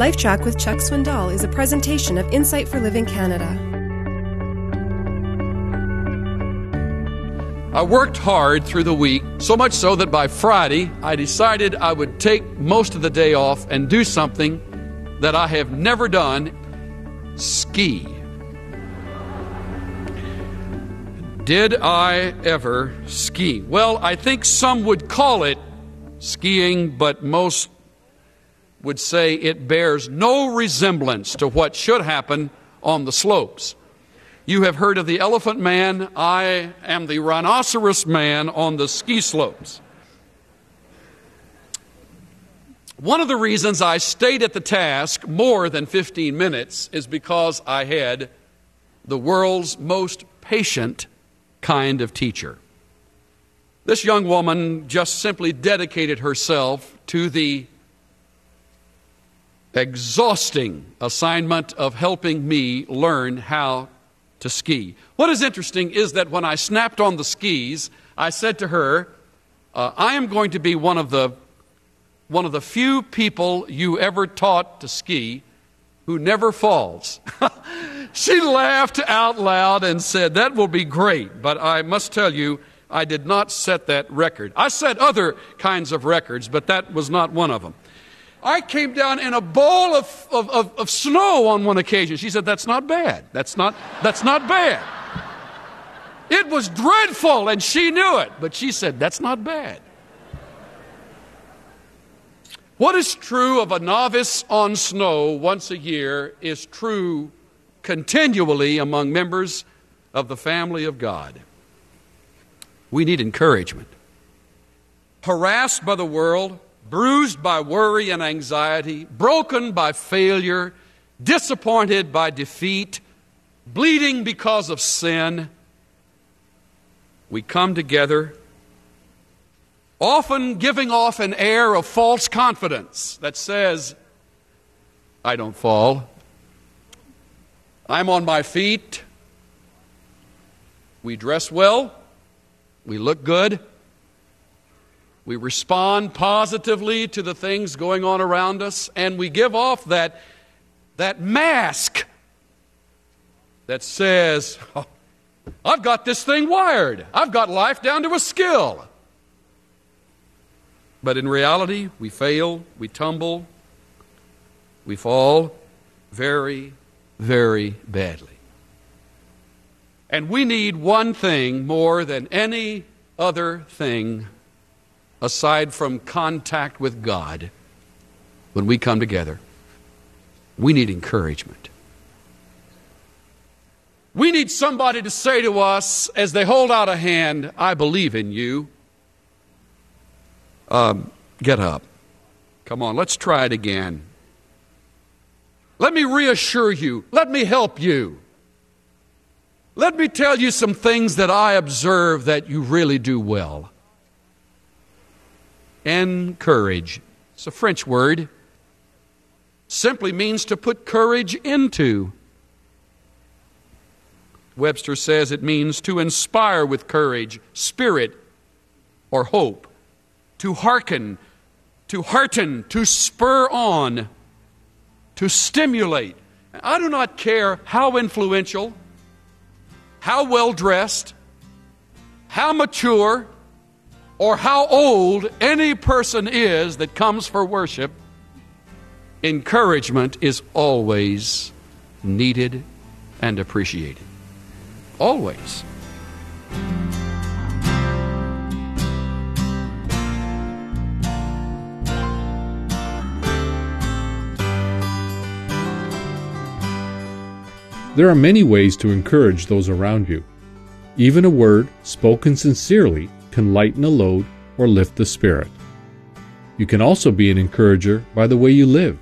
LifeTrac with Chuck Swindoll is a presentation of Insight for Living Canada. I worked hard through the week, so much so that by Friday I decided I would take most of the day off and do something that I have never done ski. Did I ever ski? Well, I think some would call it skiing, but most would say it bears no resemblance to what should happen on the slopes. You have heard of the elephant man. I am the rhinoceros man on the ski slopes. One of the reasons I stayed at the task more than 15 minutes is because I had the world's most patient kind of teacher. This young woman just simply dedicated herself to the exhausting assignment of helping me learn how to ski. What is interesting is that when I snapped on the skis, I said to her, uh, I am going to be one of the one of the few people you ever taught to ski who never falls. she laughed out loud and said, That will be great, but I must tell you, I did not set that record. I set other kinds of records, but that was not one of them. I came down in a ball of, of, of, of, snow on one occasion. She said, That's not bad. That's not, that's not bad. It was dreadful, and she knew it, but she said, That's not bad. What is true of a novice on snow once a year is true continually among members of the family of God. We need encouragement. Harassed by the world, bruised by worry and anxiety, broken by failure, disappointed by defeat, bleeding because of sin, we come together, often giving off an air of false confidence that says, I don't fall. I'm on my feet. We dress well. We look good. We respond positively to the things going on around us, and we give off that, that mask that says, oh, I've got this thing wired. I've got life down to a skill. But in reality, we fail, we tumble, we fall very, very badly. And we need one thing more than any other thing aside from contact with God when we come together. We need encouragement. We need somebody to say to us as they hold out a hand, I believe in you. Um, get up. Come on, let's try it again. Let me reassure you. Let me help you. Let me tell you some things that I observe that you really do well encourage. It's a French word. Simply means to put courage into. Webster says it means to inspire with courage, spirit, or hope, to hearken, to hearten, to spur on, to stimulate. I do not care how influential, how well dressed, how mature, or how old any person is that comes for worship, encouragement is always needed and appreciated. Always. There are many ways to encourage those around you. Even a word spoken sincerely can lighten a load or lift the spirit. You can also be an encourager by the way you live,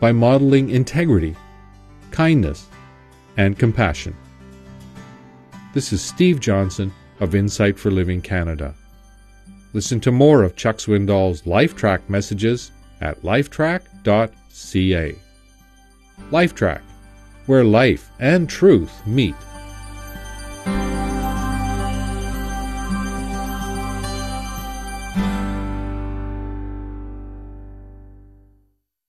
by modeling integrity, kindness, and compassion. This is Steve Johnson of Insight for Living Canada. Listen to more of Chuck Swindoll's LifeTrac messages at lifetrac.ca. LifeTrac, where life and truth meet.